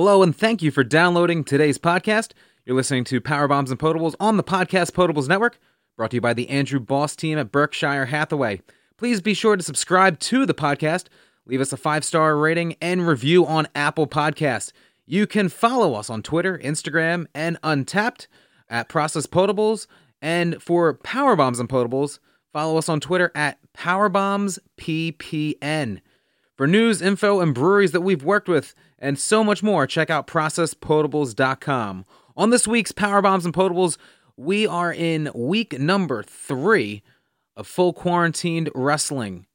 Hello, and thank you for downloading today's podcast. You're listening to Power Bombs and Potables on the Podcast Potables Network, brought to you by the Andrew Boss team at Berkshire Hathaway. Please be sure to subscribe to the podcast, leave us a five star rating, and review on Apple Podcasts. You can follow us on Twitter, Instagram, and Untappd at Process Potables. And for Power Bombs and Potables, follow us on Twitter at PowerBombsPPN. For news, info, and breweries that we've worked with, and so much more, check out ProcessPotables.com. On this week's Power Bombs and Potables, we are in week number three of full quarantined wrestling.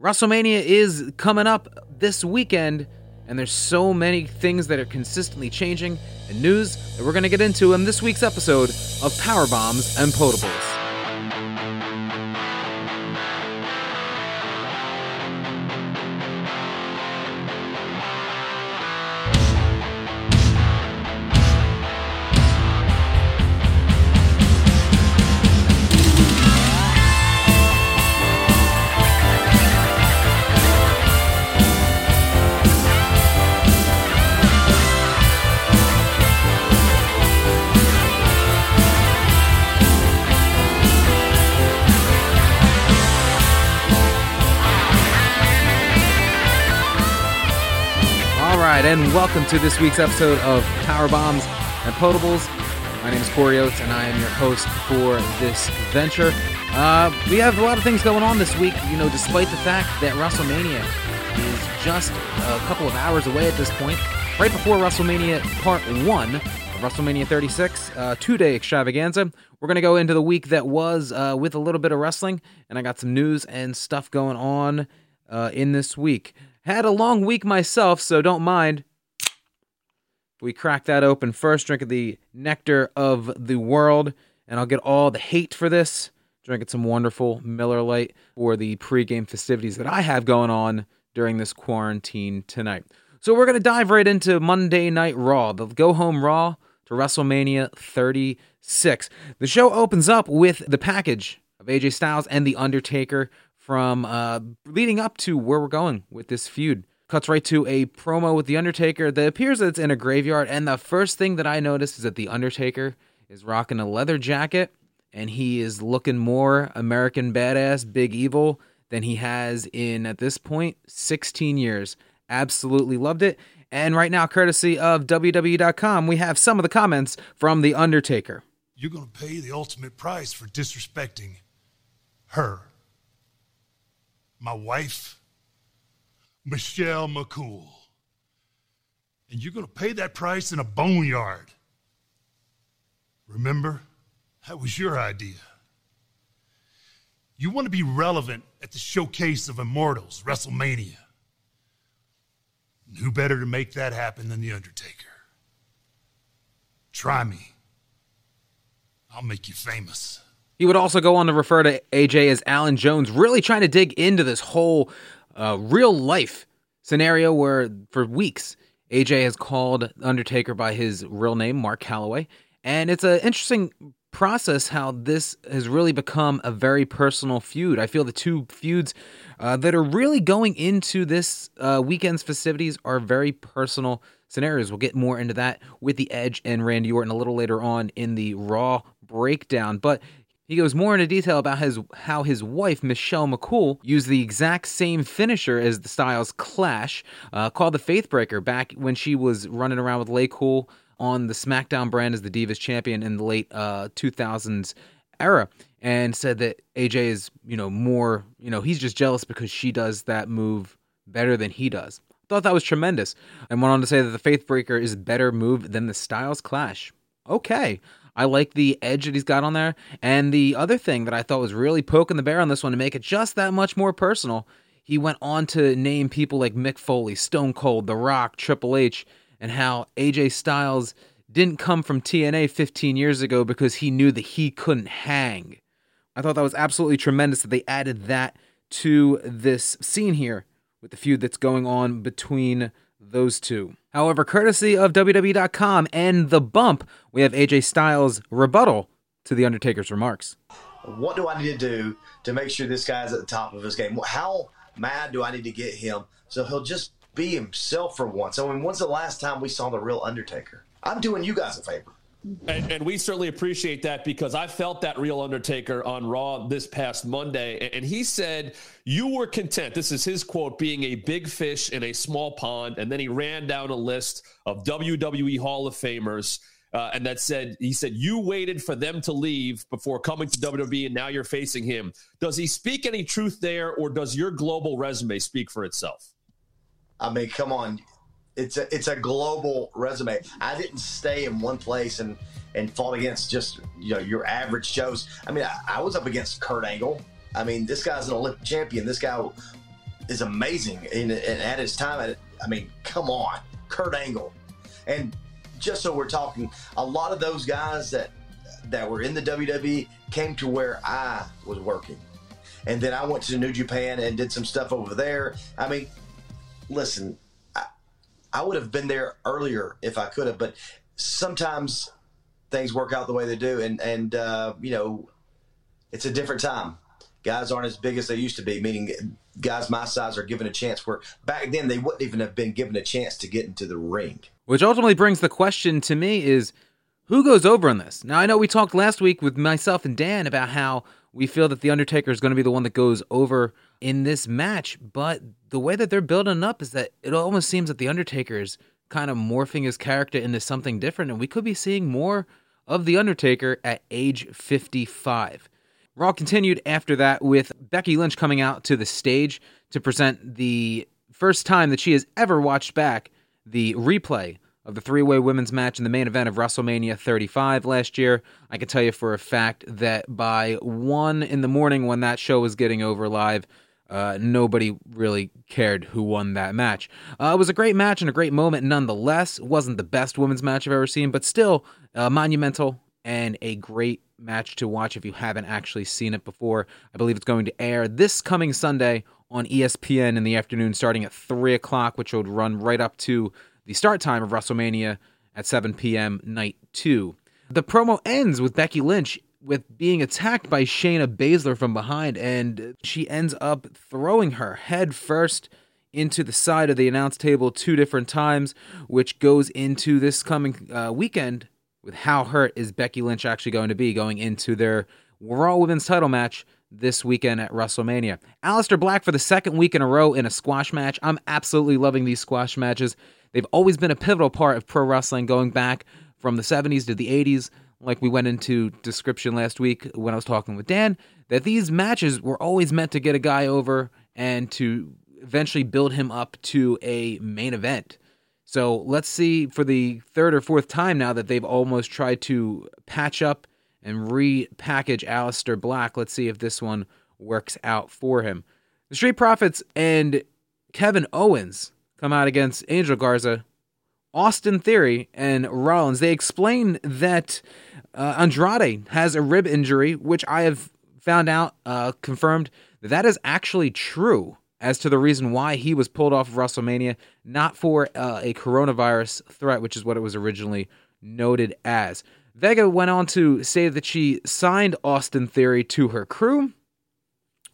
WrestleMania is coming up this weekend, and there's so many things that are consistently changing and news that we're going to get into in this week's episode of Power Bombs and Potables. Right, and welcome to this week's episode of Power Bombs and Potables. My name is Corey Oates, and I am your host for this venture. Uh, we have a lot of things going on this week, you know, despite the fact that WrestleMania is just a couple of hours away at this point. Right before WrestleMania Part 1, WrestleMania 36, uh, two day extravaganza. We're going to go into the week that was uh, with a little bit of wrestling, and I got some news and stuff going on uh, in this week. Had a long week myself, so don't mind. We crack that open first, drink the nectar of the world, and I'll get all the hate for this. Drinking some wonderful Miller Lite for the pregame festivities that I have going on during this quarantine tonight. So we're going to dive right into Monday Night Raw, the go home Raw to WrestleMania 36. The show opens up with the package of AJ Styles and The Undertaker from uh, leading up to where we're going with this feud. Cuts right to a promo with The Undertaker that appears that it's in a graveyard. And the first thing that I notice is that The Undertaker is rocking a leather jacket and he is looking more American badass, big evil than he has in, at this point, 16 years. Absolutely loved it. And right now, courtesy of WWE.com, we have some of the comments from The Undertaker. You're going to pay the ultimate price for disrespecting her. My wife, Michelle McCool. And you're going to pay that price in a boneyard. Remember, that was your idea. You want to be relevant at the showcase of Immortals, WrestleMania. And who better to make that happen than The Undertaker? Try me. I'll make you famous. He would also go on to refer to AJ as Allen Jones, really trying to dig into this whole uh, real life scenario where for weeks AJ has called Undertaker by his real name, Mark Calaway. And it's an interesting process how this has really become a very personal feud. I feel the two feuds uh, that are really going into this uh, weekend's festivities are very personal scenarios. We'll get more into that with the Edge and Randy Orton a little later on in the Raw breakdown. But he goes more into detail about his how his wife Michelle McCool used the exact same finisher as the Styles Clash, uh, called the Faithbreaker, back when she was running around with Lay Cool on the SmackDown brand as the Divas Champion in the late uh, 2000s era, and said that AJ is you know more you know he's just jealous because she does that move better than he does. Thought that was tremendous, and went on to say that the Faithbreaker is a better move than the Styles Clash. Okay. I like the edge that he's got on there. And the other thing that I thought was really poking the bear on this one to make it just that much more personal, he went on to name people like Mick Foley, Stone Cold, The Rock, Triple H, and how AJ Styles didn't come from TNA 15 years ago because he knew that he couldn't hang. I thought that was absolutely tremendous that they added that to this scene here with the feud that's going on between those two. However, courtesy of WWE.com and The Bump, we have AJ Styles' rebuttal to The Undertaker's remarks. What do I need to do to make sure this guy's at the top of his game? How mad do I need to get him so he'll just be himself for once. I mean, when's the last time we saw the real Undertaker? I'm doing you guys a favor. And, and, we certainly appreciate that because I felt that real Undertaker on Raw this past Monday. And he said, You were content. This is his quote being a big fish in a small pond. And then he ran down a list of WWE Hall of Famers. Uh, and that said, he said, You waited for them to leave before coming to WWE, and now you're facing him. Does he speak any truth there, or does your global resume speak for itself? I mean, come on it's a it's a global resume. I didn't stay in one place and and fought against just you know your average shows. I mean, I, I was up against Kurt Angle. I mean, this guy's an Olympic champion. This guy is amazing, and, and at his time, I mean, come on, Kurt Angle. And just so we're talking, a lot of those guys that that were in the WWE came to where I was working. And then I went to New Japan and did some stuff over there. I mean, listen, I would have been there earlier if I could have, but sometimes things work out the way they do, and and uh, you know, it's a different time. Guys aren't as big as they used to be, meaning guys my size are given a chance where back then they wouldn't even have been given a chance to get into the ring. Which ultimately brings the question to me is who goes over in this? Now I know we talked last week with myself and Dan about how we feel that the Undertaker is going to be the one that goes over in this match, but the way that they're building up is that it almost seems that the Undertaker is kind of morphing his character into something different, and we could be seeing more of the Undertaker at age 55. Raw continued after that with Becky Lynch coming out to the stage to present the first time that she has ever watched back the replay of the three way women's match in the main event of WrestleMania 35 last year. I can tell you for a fact that by 1 in the morning when that show was getting over live, uh, nobody really cared who won that match. Uh, it was a great match and a great moment nonetheless. It wasn't the best women's match I've ever seen, but still uh, monumental and a great match to watch if you haven't actually seen it before. I believe it's going to air this coming Sunday on ESPN in the afternoon, starting at 3 o'clock, which would run right up to the start time of WrestleMania at 7 p.m. night two. The promo ends with Becky Lynch with being attacked by Shayna Baszler from behind, and she ends up throwing her head first into the side of the announce table two different times, which goes into this coming uh, weekend with how hurt is Becky Lynch actually going to be going into their Raw Women's title match this weekend at WrestleMania. Aleister Black for the second week in a row in a squash match. I'm absolutely loving these squash matches. They've always been a pivotal part of pro wrestling going back from the 70s to the 80s. Like we went into description last week when I was talking with Dan, that these matches were always meant to get a guy over and to eventually build him up to a main event. So let's see for the third or fourth time now that they've almost tried to patch up and repackage Aleister Black. Let's see if this one works out for him. The Street Profits and Kevin Owens come out against Angel Garza, Austin Theory, and Rollins. They explain that uh, Andrade has a rib injury, which I have found out, uh, confirmed that that is actually true as to the reason why he was pulled off of WrestleMania, not for uh, a coronavirus threat, which is what it was originally noted as. Vega went on to say that she signed Austin Theory to her crew,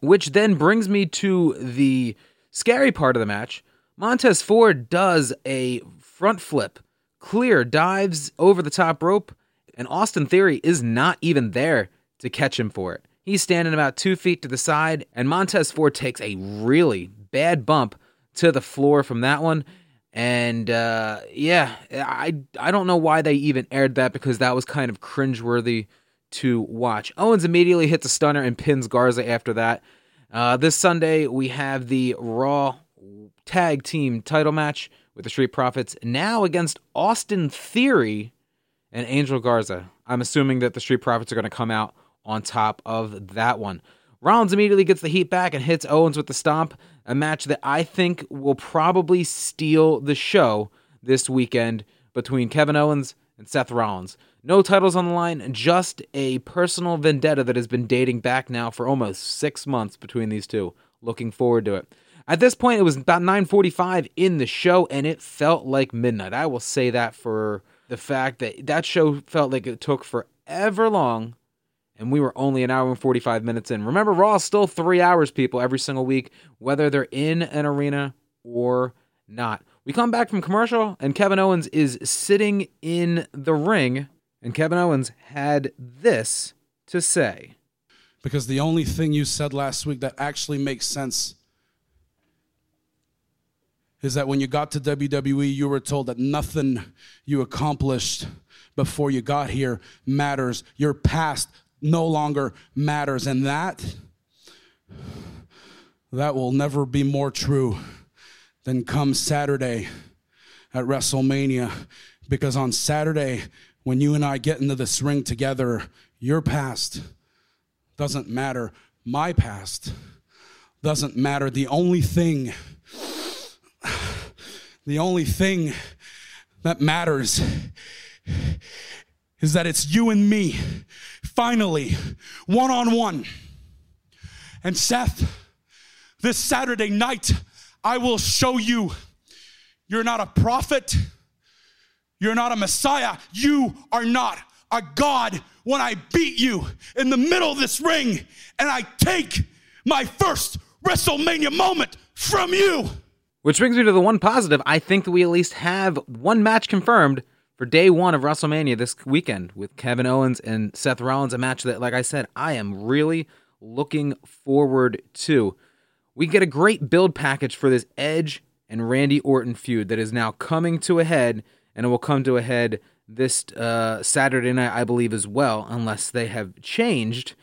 which then brings me to the scary part of the match. Montez Ford does a front flip, clear, dives over the top rope, and Austin Theory is not even there to catch him for it. He's standing about two feet to the side, and Montez Ford takes a really bad bump to the floor from that one. And uh, yeah, I I don't know why they even aired that because that was kind of cringeworthy to watch. Owens immediately hits a stunner and pins Garza after that. Uh, this Sunday we have the Raw tag team title match with the Street Profits now against Austin Theory and Angel Garza. I'm assuming that the Street Profits are going to come out on top of that one. Rollins immediately gets the heat back and hits Owens with the stomp, a match that I think will probably steal the show this weekend between Kevin Owens and Seth Rollins. No titles on the line, just a personal vendetta that has been dating back now for almost six months between these two. Looking forward to it. At this point, it was about 9:45 in the show, and it felt like midnight. I will say that for the fact that that show felt like it took forever long, and we were only an hour and 45 minutes in. Remember, Raw still three hours, people, every single week, whether they're in an arena or not. We come back from commercial, and Kevin Owens is sitting in the ring, and Kevin Owens had this to say. Because the only thing you said last week that actually makes sense is that when you got to WWE, you were told that nothing you accomplished before you got here matters. Your past no longer matters. And that, that will never be more true than come Saturday at WrestleMania. Because on Saturday, when you and I get into this ring together, your past doesn't matter. My past doesn't matter. The only thing, the only thing that matters is that it's you and me, finally, one on one. And Seth, this Saturday night, I will show you you're not a prophet, you're not a Messiah, you are not a God when I beat you in the middle of this ring and I take my first WrestleMania moment from you. Which brings me to the one positive. I think that we at least have one match confirmed for day one of WrestleMania this weekend with Kevin Owens and Seth Rollins, a match that, like I said, I am really looking forward to. We get a great build package for this Edge and Randy Orton feud that is now coming to a head, and it will come to a head this uh, Saturday night, I believe, as well, unless they have changed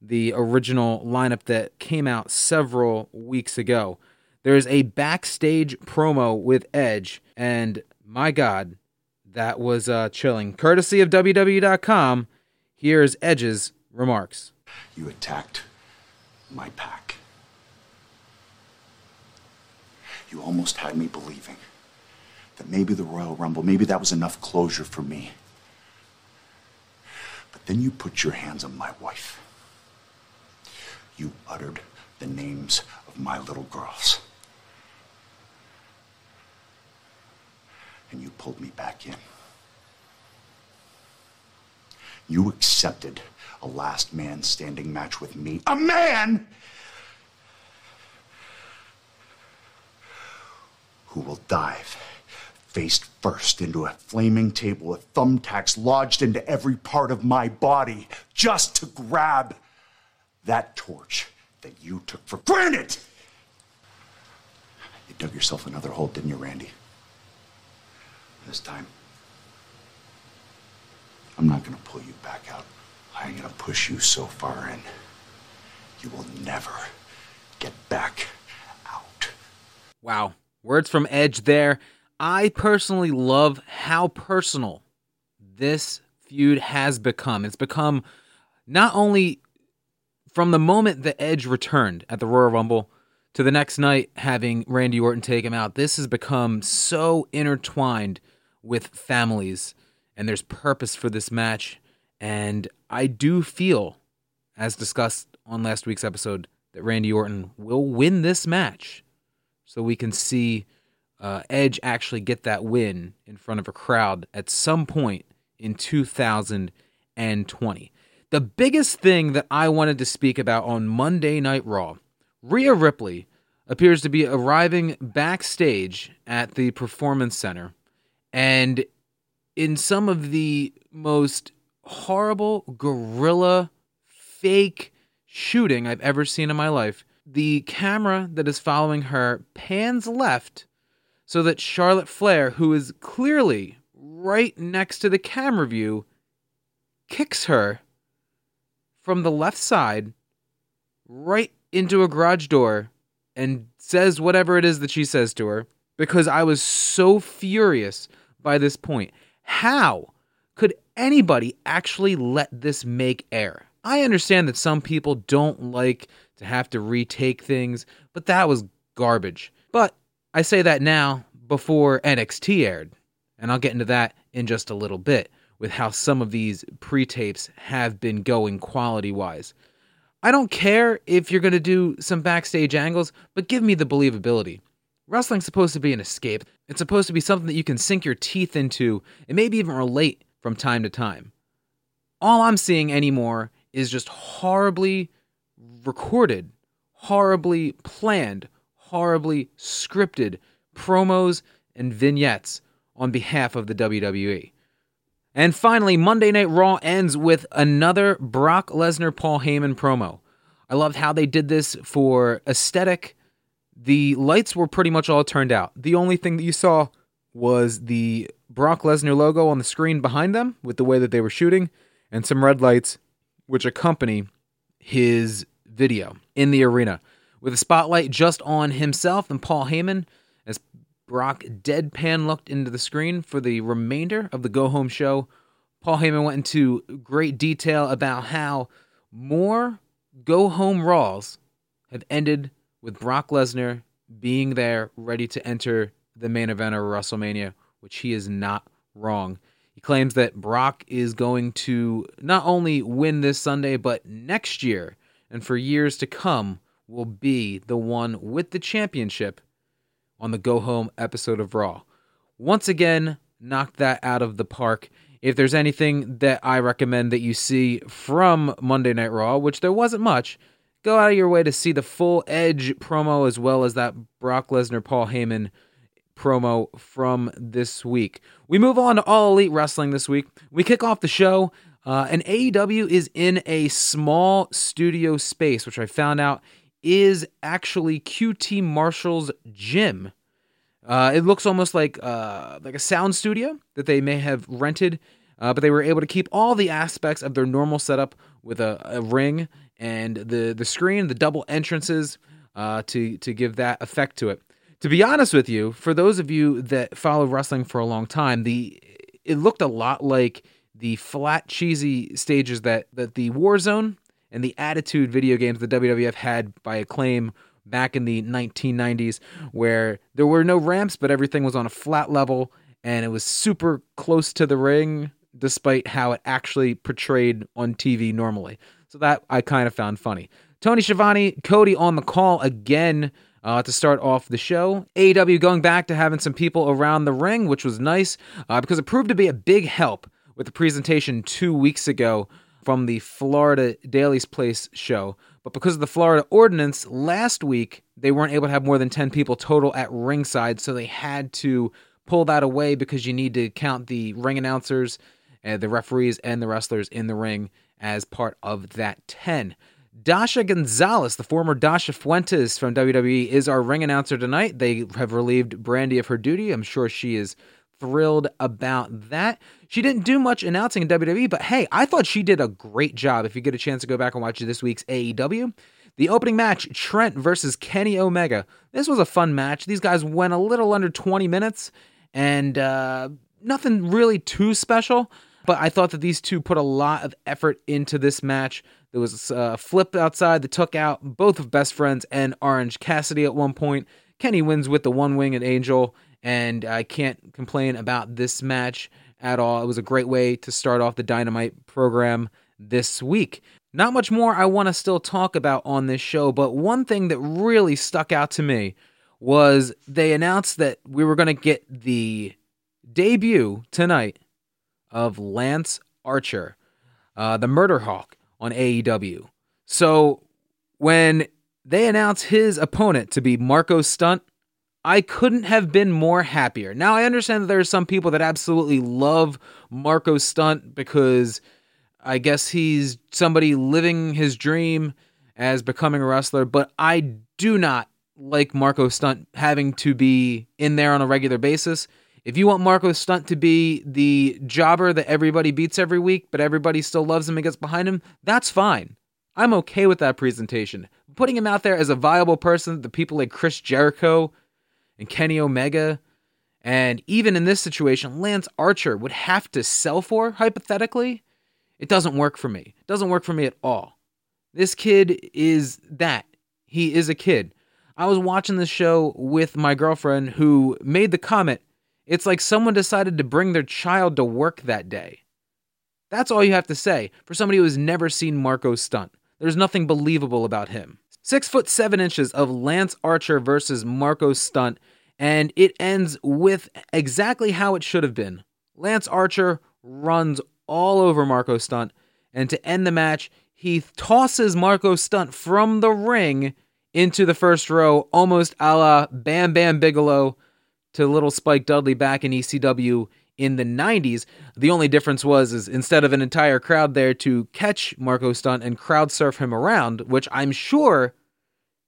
the original lineup that came out several weeks ago. There's a backstage promo with Edge, and my God, that was uh, chilling. Courtesy of WWE.com, here's Edge's remarks. You attacked my pack. You almost had me believing that maybe the Royal Rumble, maybe that was enough closure for me. But then you put your hands on my wife. You uttered the names of my little girls. And you pulled me back in. You accepted a last man standing match with me. A man who will dive face first into a flaming table with thumbtacks lodged into every part of my body just to grab that torch that you took for granted. You dug yourself another hole, didn't you, Randy? This time, I'm not going to pull you back out. I'm going to push you so far in, you will never get back out. Wow. Words from Edge there. I personally love how personal this feud has become. It's become not only from the moment that Edge returned at the Royal Rumble to the next night having Randy Orton take him out, this has become so intertwined with families, and there's purpose for this match. And I do feel, as discussed on last week's episode, that Randy Orton will win this match so we can see uh, Edge actually get that win in front of a crowd at some point in 2020. The biggest thing that I wanted to speak about on Monday Night Raw, Rhea Ripley appears to be arriving backstage at the Performance Center, and in some of the most horrible guerrilla fake shooting I've ever seen in my life, the camera that is following her pans left so that Charlotte Flair, who is clearly right next to the camera view, kicks her from the left side right into a garage door and says whatever it is that she says to her because I was so furious by this point. How could anybody actually let this make air? I understand that some people don't like to have to retake things, but that was garbage. But I say that now before NXT aired, and I'll get into that in just a little bit with how some of these pre tapes have been going quality wise. I don't care if you're going to do some backstage angles, but give me the believability. Wrestling's supposed to be an escape. It's supposed to be something that you can sink your teeth into and maybe even relate from time to time. All I'm seeing anymore is just horribly recorded, horribly planned, horribly scripted promos, and vignettes on behalf of the WWE. And finally, Monday Night Raw ends with another Brock Lesnar Paul Heyman promo. I loved how they did this for aesthetic. The lights were pretty much all turned out. The only thing that you saw was the Brock Lesnar logo on the screen behind them with the way that they were shooting, and some red lights which accompany his video in the arena. With a spotlight just on himself and Paul Heyman, as Brock deadpan looked into the screen for the remainder of the go home show. Paul Heyman went into great detail about how more go home Raws have ended with Brock Lesnar being there ready to enter the main event of WrestleMania, which he is not wrong. He claims that Brock is going to not only win this Sunday, but next year and for years to come will be the one with the championship on the Go Home episode of Raw. Once again, knocked that out of the park. If there's anything that I recommend that you see from Monday Night Raw, which there wasn't much, go out of your way to see the full Edge promo as well as that Brock Lesnar Paul Heyman promo from this week. We move on to All Elite Wrestling this week. We kick off the show, uh, and AEW is in a small studio space, which I found out is actually QT Marshall's gym. Uh, it looks almost like uh, like a sound studio that they may have rented, uh, but they were able to keep all the aspects of their normal setup with a, a ring and the the screen, the double entrances uh, to to give that effect to it. To be honest with you, for those of you that follow wrestling for a long time, the it looked a lot like the flat cheesy stages that that the Warzone and the Attitude video games the WWF had by acclaim back in the 1990s, where there were no ramps, but everything was on a flat level and it was super close to the ring, despite how it actually portrayed on TV normally. So that I kind of found funny. Tony Schiavone, Cody on the call again. Uh, to start off the show. AEW going back to having some people around the ring, which was nice uh, because it proved to be a big help with the presentation two weeks ago from the Florida Daily's Place show. But because of the Florida ordinance, last week they weren't able to have more than 10 people total at ringside, so they had to pull that away because you need to count the ring announcers, the referees, and the wrestlers in the ring as part of that 10. Dasha Gonzalez, the former Dasha Fuentes from WWE, is our ring announcer tonight. They have relieved Brandi of her duty. I'm sure she is thrilled about that. She didn't do much announcing in WWE, but hey, I thought she did a great job. If you get a chance to go back and watch this week's AEW, the opening match, Trent versus Kenny Omega. This was a fun match. These guys went a little under 20 minutes and uh, nothing really too special. But I thought that these two put a lot of effort into this match. There was uh, a flip outside that took out both of Best Friends and Orange Cassidy at one point. Kenny wins with the one winged angel, and I can't complain about this match at all. It was a great way to start off the Dynamite program this week. Not much more I want to still talk about on this show, but one thing that really stuck out to me was they announced that we were going to get the debut tonight of Lance Archer, uh, the Murder Hawk on AEW. So when they announced his opponent to be Marko Stunt, I couldn't have been more happier. Now I understand that there are some people that absolutely love Marko Stunt because I guess he's somebody living his dream as becoming a wrestler, but I do not like Marko Stunt having to be in there on a regular basis. If you want Marko Stunt to be the jobber that everybody beats every week, but everybody still loves him and gets behind him, that's fine. I'm okay with that presentation. Putting him out there as a viable person, the people like Chris Jericho and Kenny Omega, and even in this situation, Lance Archer would have to sell for, hypothetically, it doesn't work for me. It doesn't work for me at all. This kid is that. He is a kid. I was watching this show with my girlfriend who made the comment it's like someone decided to bring their child to work that day. That's all you have to say for somebody who has never seen Marko stunt. There's nothing believable about him. Six foot seven inches of Lance Archer versus Marko stunt, and it ends with exactly how it should have been. Lance Archer runs all over Marko stunt, and to end the match, he tosses Marko stunt from the ring into the first row, almost a la Bam Bam Bigelow to little Spike Dudley back in ECW in the 90s. The only difference was is instead of an entire crowd there to catch Marko Stunt and crowd surf him around, which I'm sure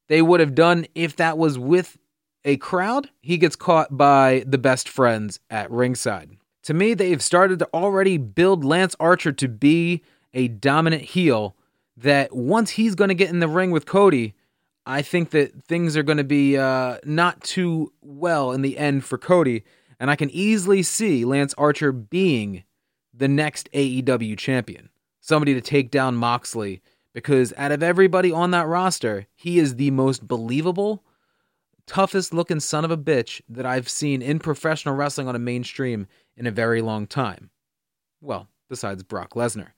they would have done if that was with a crowd, he gets caught by the best friends at ringside. To me, they've started to already build Lance Archer to be a dominant heel that once he's going to get in the ring with Cody, I think that things are going to be uh, not too well in the end for Cody. And I can easily see Lance Archer being the next AEW champion. Somebody to take down Moxley because out of everybody on that roster, he is the most believable, toughest looking son of a bitch that I've seen in professional wrestling on a mainstream in a very long time. Well, besides Brock Lesnar.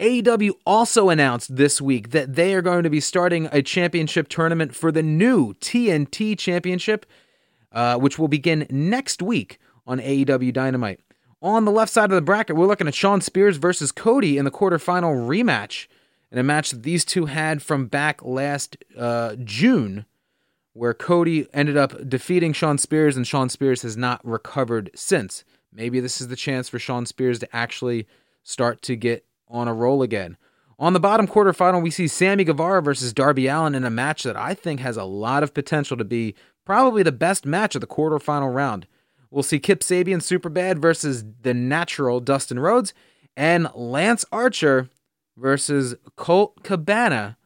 AEW also announced this week that they are going to be starting a championship tournament for the new TNT Championship, uh, which will begin next week on AEW Dynamite. On the left side of the bracket, we're looking at Shawn Spears versus Cody in the quarterfinal rematch, in a match that these two had from back last uh, June, where Cody ended up defeating Shawn Spears, and Shawn Spears has not recovered since. Maybe this is the chance for Shawn Spears to actually start to get on a roll again. On the bottom quarterfinal, we see Sammy Guevara versus Darby Allin in a match that I think has a lot of potential to be probably the best match of the quarterfinal round. We'll see Kip Sabian Superbad versus the natural Dustin Rhodes and Lance Archer versus Colt Cabana.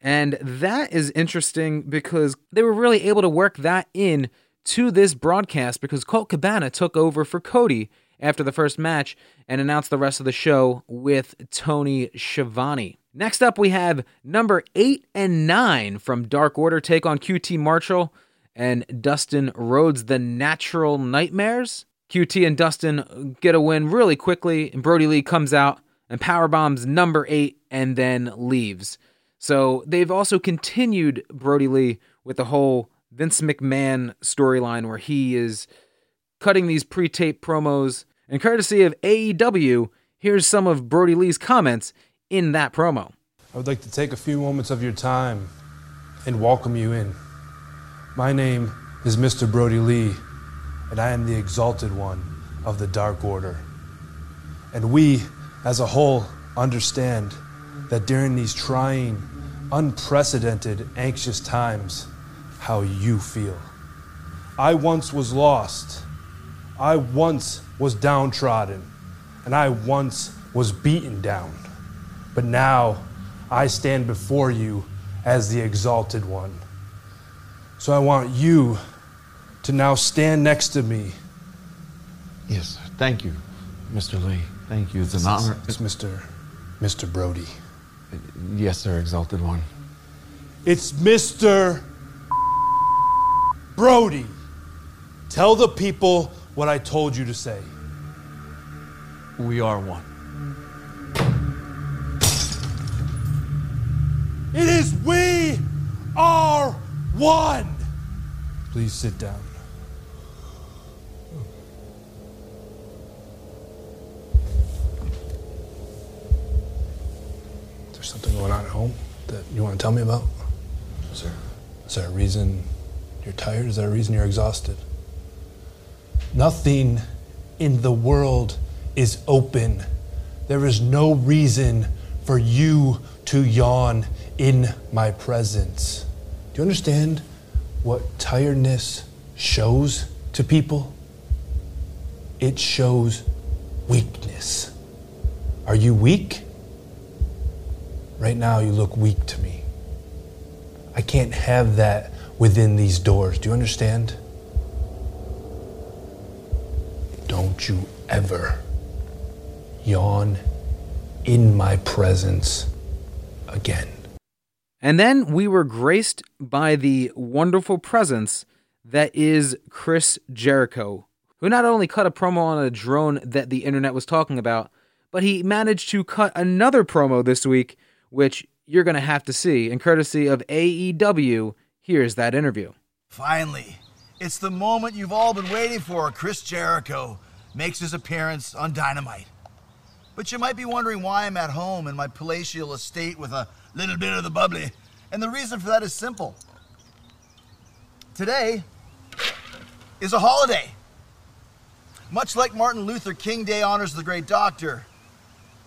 And that is interesting because they were really able to work that in to this broadcast because Colt Cabana took over for Cody after the first match and announce the rest of the show with Tony Schiavone. Next up, we have number eight and nine from Dark Order take on QT Marshall and Dustin Rhodes, the Natural Nightmares. QT and Dustin get a win really quickly, and Brodie Lee comes out and power bombs number eight and then leaves. So they've also continued Brodie Lee with the whole Vince McMahon storyline where he is cutting these pre tape promos and courtesy of AEW, here's some of Brodie Lee's comments in that promo. I would like to take a few moments of your time and welcome you in. My name is Mr. Brodie Lee, and I am the exalted one of the Dark Order. And we, as a whole, understand that during these trying, unprecedented, anxious times, how you feel. I once was lost. I once was downtrodden, and I once was beaten down. But now I stand before you as the exalted one. So I want you to now stand next to me. Yes, thank you, Mr. Lee. Thank you. It's an honor. It's Mr. Mr. Brodie. Yes, sir, exalted one. It's Mr. Brodie. Tell the people what I told you to say. We are one. It is we are one. Please sit down. Is there something going on at home that you want to tell me about? Sir. Is there a reason you're tired? Is there a reason you're exhausted? Nothing in the world is open. There is no reason for you to yawn in my presence. Do you understand what tiredness shows to people? It shows weakness. Are you weak? Right now, you look weak to me. I can't have that within these doors. Do you understand? Don't you ever yawn in my presence again. And then we were graced by the wonderful presence that is Chris Jericho, who not only cut a promo on a drone that the internet was talking about, but he managed to cut another promo this week, which you're going to have to see. And courtesy of AEW, here's that interview. Finally, it's the moment you've all been waiting for. Chris Jericho makes his appearance on Dynamite. But you might be wondering why I'm at home in my palatial estate with a little bit of the bubbly. And the reason for that is simple. Today, is a holiday. Much like Martin Luther King Day honors the great doctor,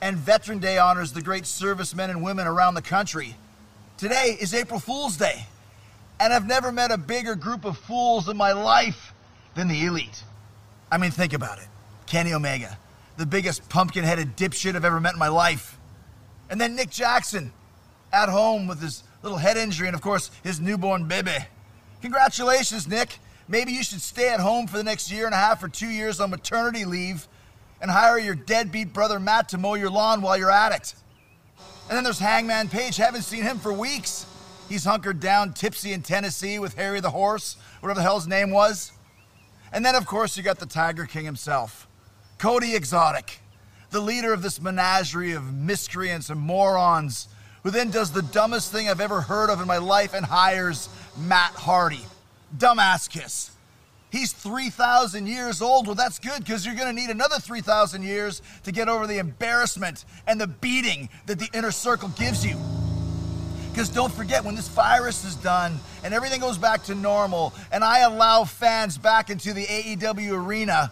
and Veteran Day honors the great servicemen and women around the country, today is April Fool's Day. And I've never met a bigger group of fools in my life than the elite. I mean, think about it Kenny Omega, the biggest pumpkin headed dipshit I've ever met in my life. And then Nick Jackson, at home with his little head injury and, of course, his newborn baby. Congratulations, Nick. Maybe you should stay at home for the next year and a half or two years on maternity leave and hire your deadbeat brother Matt to mow your lawn while you're at it. And then there's Hangman Page. Haven't seen him for weeks. He's hunkered down tipsy in Tennessee with Harry the Horse, whatever the hell his name was. And then, of course, you got the Tiger King himself, Cody Exotic, the leader of this menagerie of miscreants and morons, who then does the dumbest thing I've ever heard of in my life and hires Matt Hardy. Dumbass kiss. He's 3,000 years old. Well, that's good because you're going to need another 3,000 years to get over the embarrassment and the beating that the inner circle gives you. Because don't forget, when this virus is done and everything goes back to normal, and I allow fans back into the AEW arena,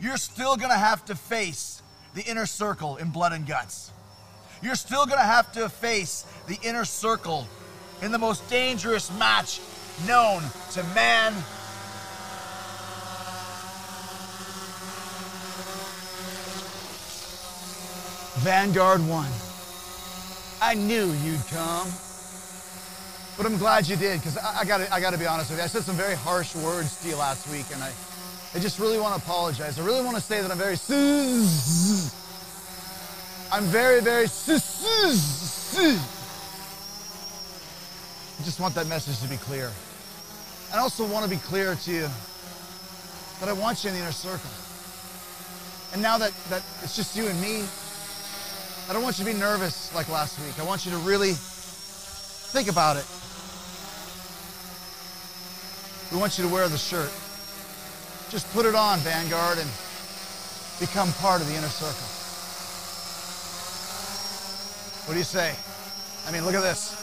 you're still gonna have to face the inner circle in blood and guts. You're still gonna have to face the inner circle in the most dangerous match known to man. Vanguard 1. I knew you'd come. But I'm glad you did, because I, I, gotta, I gotta be honest with you. I said some very harsh words to you last week, and I, I just really want to apologize. I really want to say that I'm very I'm very, very I just want that message to be clear. I also want to be clear to you that I want you in the inner circle. And now that, that it's just you and me, I don't want you to be nervous like last week. I want you to really think about it. We want you to wear the shirt. Just put it on, Vanguard, and become part of the inner circle. What do you say? I mean, look at this.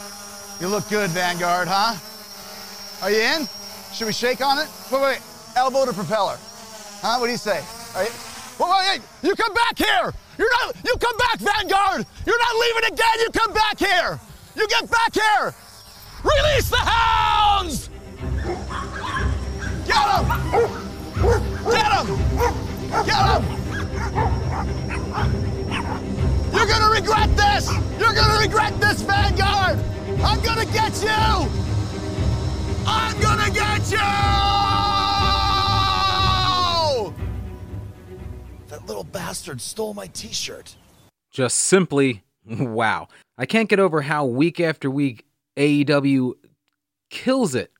You look good, Vanguard, huh? Are you in? Should we shake on it? Wait, wait, elbow to propeller. Huh? What do you say? You? Wait, wait, wait. You come back here. You're not. You come back, Vanguard. You're not leaving again. You come back here. You get back here. Release the hounds. Get him! Get him! Get him! You're gonna regret this! You're gonna regret this, Vanguard! I'm gonna get you! I'm gonna get you! That little bastard stole my t shirt. Just simply wow. I can't get over how week after week AEW kills it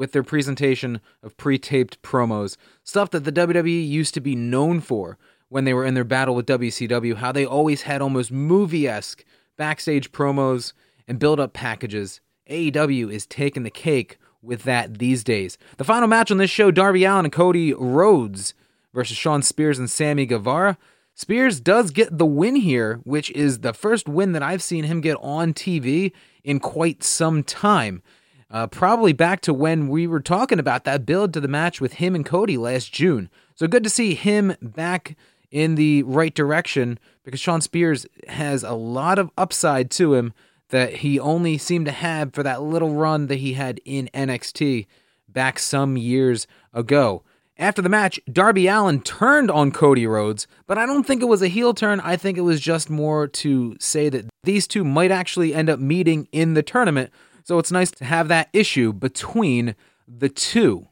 with their presentation of pre taped promos, stuff that the WWE used to be known for when they were in their battle with WCW, how they always had almost movie esque backstage promos and build up packages. AEW is taking the cake with that these days. The final match on this show Darby Allin and Cody Rhodes versus Shawn Spears and Sammy Guevara. Spears does get the win here, which is the first win that I've seen him get on TV in quite some time. Uh, probably back to when we were talking about that build to the match with him and Cody last June. So good to see him back in the right direction because Shawn Spears has a lot of upside to him that he only seemed to have for that little run that he had in NXT back some years ago. After the match, Darby Allin turned on Cody Rhodes, but I don't think it was a heel turn. I think it was just more to say that these two might actually end up meeting in the tournament so it's nice to have that issue between the two.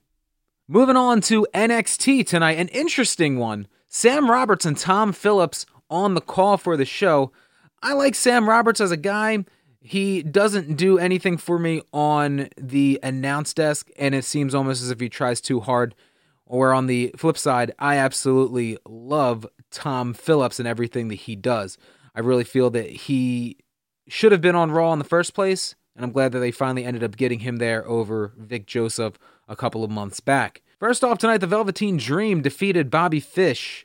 Moving on to NXT tonight, an interesting one. Sam Roberts and Tom Phillips on the call for the show. I like Sam Roberts as a guy. He doesn't do anything for me on the announce desk, and it seems almost as if he tries too hard. Or on the flip side, I absolutely love Tom Phillips and everything that he does. I really feel that he should have been on Raw in the first place, and I'm glad that they finally ended up getting him there over Vic Joseph a couple of months back. First off tonight, the Velveteen Dream defeated Bobby Fish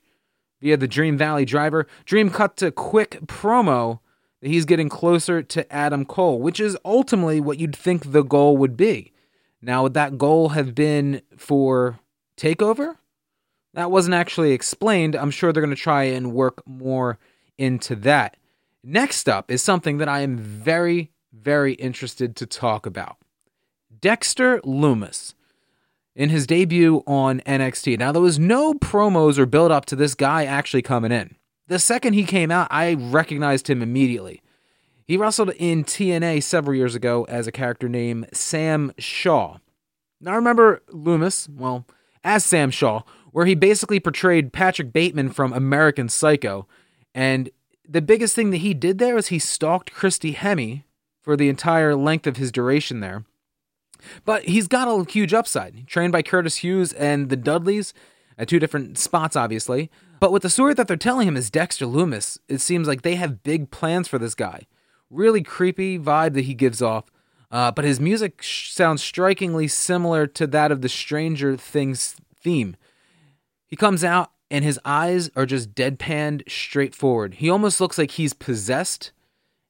via the Dream Valley driver. Dream cut to quick promo that he's getting closer to Adam Cole, which is ultimately what you'd think the goal would be. Now, would that goal have been for takeover? That wasn't actually explained. I'm sure they're going to try and work more into that. Next up is something that I am very, very interested to talk about Dexter Lumis in his debut on NXT. Now, there was no promos or build up to this guy actually coming in. The second he came out, I recognized him immediately. He wrestled in TNA several years ago as a character named Sam Shaw. Now, I remember Lumis, well, as Sam Shaw, where he basically portrayed Patrick Bateman from American Psycho. And the biggest thing that he did there was he stalked Christy Hemme for the entire length of his duration there. But he's got a huge upside. Trained by Curtis Hughes and the Dudleys at two different spots, obviously. But with the story that they're telling him is Dexter Lumis, it seems like they have big plans for this guy. Really creepy vibe that he gives off. Uh, but his music sh- sounds strikingly similar to that of the Stranger Things theme. He comes out and his eyes are just deadpanned straightforward. He almost looks like he's possessed.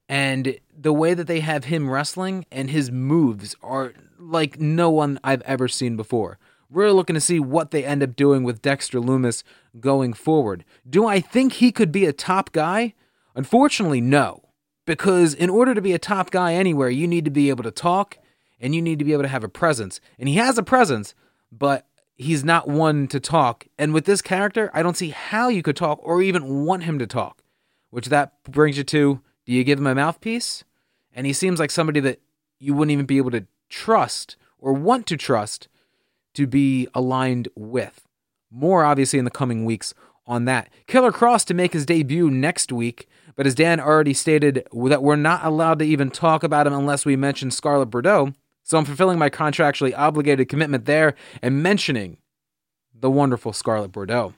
And the way that they have him wrestling and his moves are like no one I've ever seen before. We're looking to see what they end up doing with Dexter Lumis going forward. Do I think he could be a top guy? Unfortunately, no. Because in order to be a top guy anywhere, you need to be able to talk and you need to be able to have a presence. And he has a presence, but he's not one to talk. And with this character, I don't see how you could talk or even want him to talk. Which that brings you to do you give him a mouthpiece? And he seems like somebody that you wouldn't even be able to trust or want to trust to be aligned with. More obviously in the coming weeks on that. Killer Kross to make his debut next week, but as Dan already stated, that we're not allowed to even talk about him unless we mention Scarlett Bordeaux. So I'm fulfilling my contractually obligated commitment there and mentioning the wonderful Scarlett Bordeaux.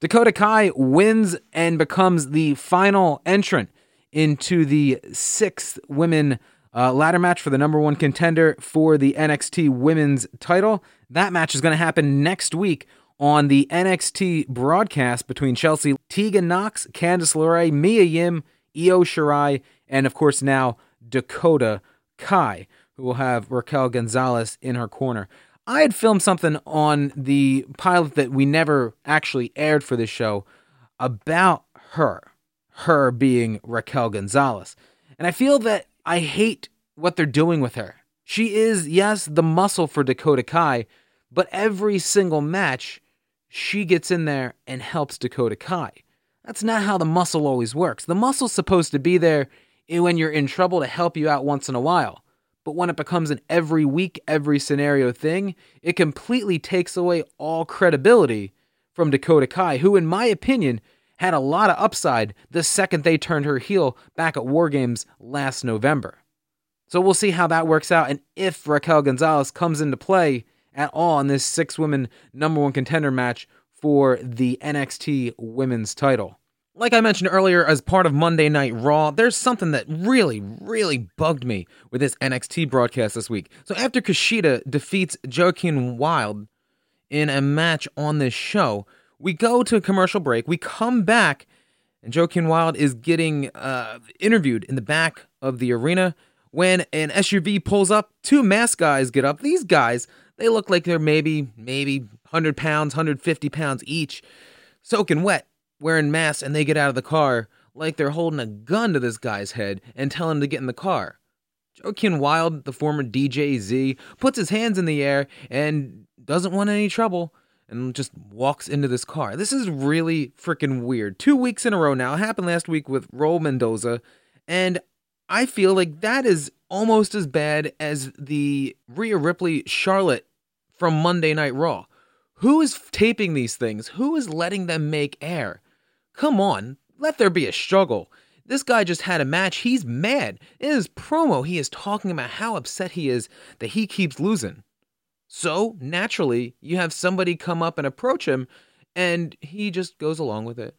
Dakota Kai wins and becomes the final entrant into the sixth women uh, ladder match for the number one contender for the NXT women's title. That match is going to happen next week on the NXT broadcast between Chelsea Tegan Nox, Candice LeRae, Mia Yim, Io Shirai, and of course now Dakota Kai, who will have Raquel Gonzalez in her corner. I had filmed something on the pilot that we never actually aired for this show about her, her being Raquel Gonzalez. And I feel that I hate what they're doing with her. She is, yes, the muscle for Dakota Kai, but every single match, she gets in there and helps Dakota Kai. That's not how the muscle always works. The muscle's supposed to be there when you're in trouble to help you out once in a while. But when it becomes an every week, every scenario thing, it completely takes away all credibility from Dakota Kai, who, in my opinion, had a lot of upside the second they turned her heel back at War Games last November. So we'll see how that works out and if Raquel Gonzalez comes into play at all in this six women number one contender match for the NXT women's title. Like I mentioned earlier, as part of Monday Night Raw, there's something that really, really bugged me with this NXT broadcast this week. So after Kushida defeats Joaquin Wilde in a match on this show, we go to a commercial break. We come back, and Joaquin Wilde is getting uh, interviewed in the back of the arena when an SUV pulls up. Two mask guys get up. These guys, they look like they're maybe, maybe 100 pounds, 150 pounds each, soaking wet wearing masks and they get out of the car like they're holding a gun to this guy's head and tell him to get in the car. Joaquin Wilde, the former DJ Z, puts his hands in the air and doesn't want any trouble and just walks into this car. This is really freaking weird. Two weeks in a row now. It happened last week with Raul Mendoza, and I feel like that is almost as bad as the Rhea Ripley Charlotte from Monday Night Raw. Who is taping these things? Who is letting them make air? Come on, let there be a struggle. This guy just had a match. He's mad. In his promo, he is talking about how upset he is that he keeps losing. So, naturally, you have somebody come up and approach him, and he just goes along with it.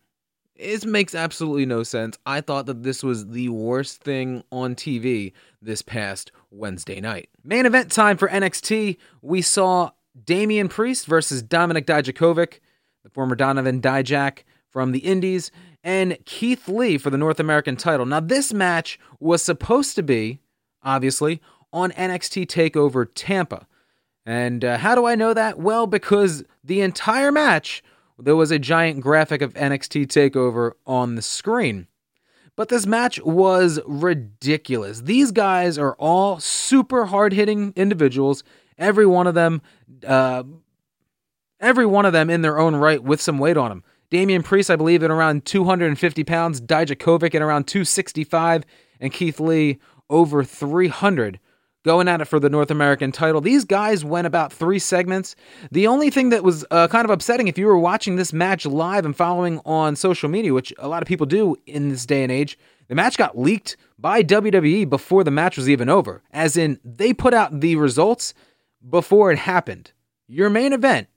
It makes absolutely no sense. I thought that this was the worst thing on TV this past Wednesday night. Main event time for NXT. We saw Damian Priest versus Dominik Dijakovic, the former Donovan Dijak from the Indies, and Keith Lee for the North American title. Now, this match was supposed to be, obviously, on NXT TakeOver Tampa. And uh, how do I know that? Well, because the entire match, there was a giant graphic of NXT TakeOver on the screen. But this match was ridiculous. These guys are all super hard hitting individuals. Every one of them, uh, every one of them in their own right with some weight on them. Damian Priest, I believe, at around 250 pounds. Dijakovic at around 265. And Keith Lee over 300 going at it for the North American title. These guys went about three segments. The only thing that was uh, kind of upsetting, if you were watching this match live and following on social media, which a lot of people do in this day and age, the match got leaked by WWE before the match was even over. As in, they put out the results before it happened. Your main event.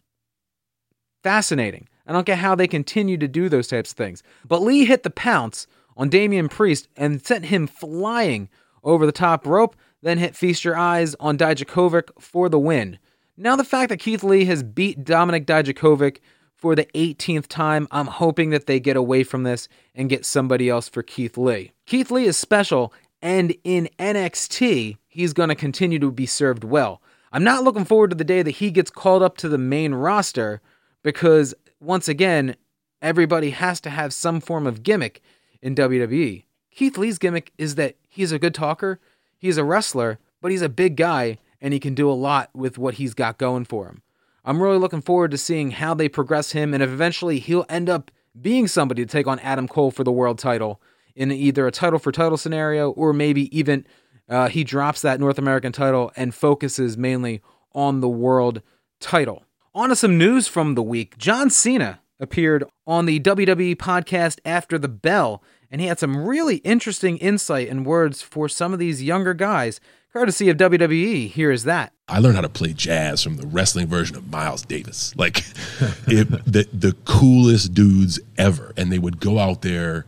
Fascinating. I don't get how they continue to do those types of things. But Lee hit the pounce on Damian Priest and sent him flying over the top rope then hit Feast Your Eyes on Dijakovic for the win. Now, the fact that Keith Lee has beat Dominik Dijakovic for the 18th time, I'm hoping that they get away from this and get somebody else for Keith Lee. Keith Lee is special, and in NXT, he's going to continue to be served well. I'm not looking forward to the day that he gets called up to the main roster because, once again, everybody has to have some form of gimmick in WWE. Keith Lee's gimmick is that he's a good talker, He's a wrestler, but he's a big guy and he can do a lot with what he's got going for him. I'm really looking forward to seeing how they progress him and if eventually he'll end up being somebody to take on Adam Cole for the world title in either a title for title scenario or maybe even uh, he drops that North American title and focuses mainly on the world title. On to some news from the week. John Cena appeared on the WWE podcast After the Bell and he had some really interesting insight and words for some of these younger guys. Courtesy of WWE, here is that. I learned how to play jazz from the wrestling version of Miles Davis. Like it, the the coolest dudes ever, and they would go out there